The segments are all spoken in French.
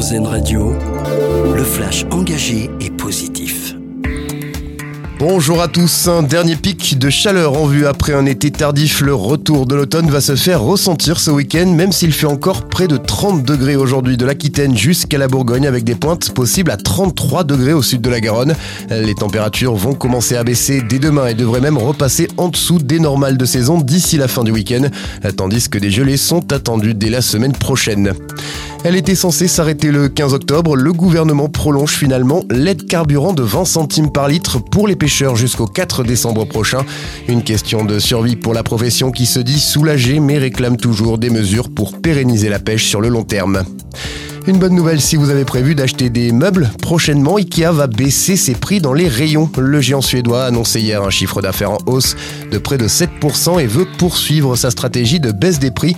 Radio, le flash engagé et positif. Bonjour à tous, un dernier pic de chaleur en vue après un été tardif. Le retour de l'automne va se faire ressentir ce week-end, même s'il fait encore près de 30 degrés aujourd'hui de l'Aquitaine jusqu'à la Bourgogne avec des pointes possibles à 33 degrés au sud de la Garonne. Les températures vont commencer à baisser dès demain et devraient même repasser en dessous des normales de saison d'ici la fin du week-end, tandis que des gelées sont attendues dès la semaine prochaine. Elle était censée s'arrêter le 15 octobre. Le gouvernement prolonge finalement l'aide carburant de 20 centimes par litre pour les pêcheurs jusqu'au 4 décembre prochain. Une question de survie pour la profession qui se dit soulagée mais réclame toujours des mesures pour pérenniser la pêche sur le long terme. Une bonne nouvelle si vous avez prévu d'acheter des meubles, prochainement Ikea va baisser ses prix dans les rayons. Le géant suédois a annoncé hier un chiffre d'affaires en hausse de près de 7% et veut poursuivre sa stratégie de baisse des prix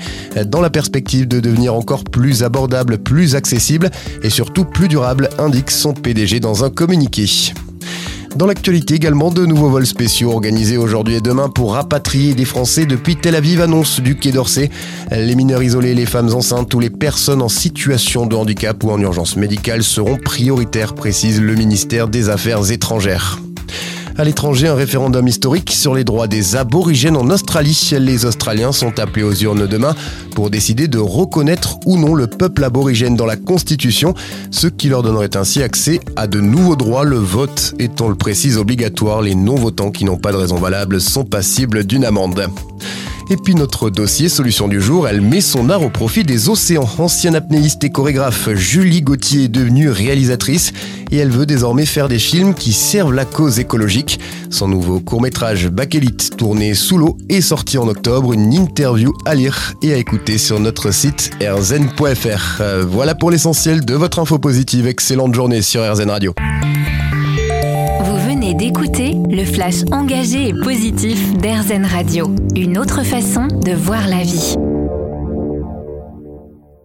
dans la perspective de devenir encore plus abordable, plus accessible et surtout plus durable, indique son PDG dans un communiqué. Dans l'actualité également, de nouveaux vols spéciaux organisés aujourd'hui et demain pour rapatrier des Français depuis Tel Aviv, annonce du Quai d'Orsay. Les mineurs isolés, les femmes enceintes ou les personnes en situation de handicap ou en urgence médicale seront prioritaires, précise le ministère des Affaires étrangères. À l'étranger, un référendum historique sur les droits des aborigènes en Australie. Les Australiens sont appelés aux urnes demain pour décider de reconnaître ou non le peuple aborigène dans la Constitution, ce qui leur donnerait ainsi accès à de nouveaux droits. Le vote étant, le précise, obligatoire. Les non-votants qui n'ont pas de raison valable sont passibles d'une amende. Et puis notre dossier solution du jour, elle met son art au profit des océans. Ancienne apnéiste et chorégraphe, Julie Gauthier est devenue réalisatrice et elle veut désormais faire des films qui servent la cause écologique. Son nouveau court-métrage Bakélite, tourné sous l'eau, est sorti en octobre. Une interview à lire et à écouter sur notre site rzn.fr. Euh, voilà pour l'essentiel de votre info positive. Excellente journée sur RZN Radio d'écouter le flash engagé et positif d'Airzen Radio. Une autre façon de voir la vie.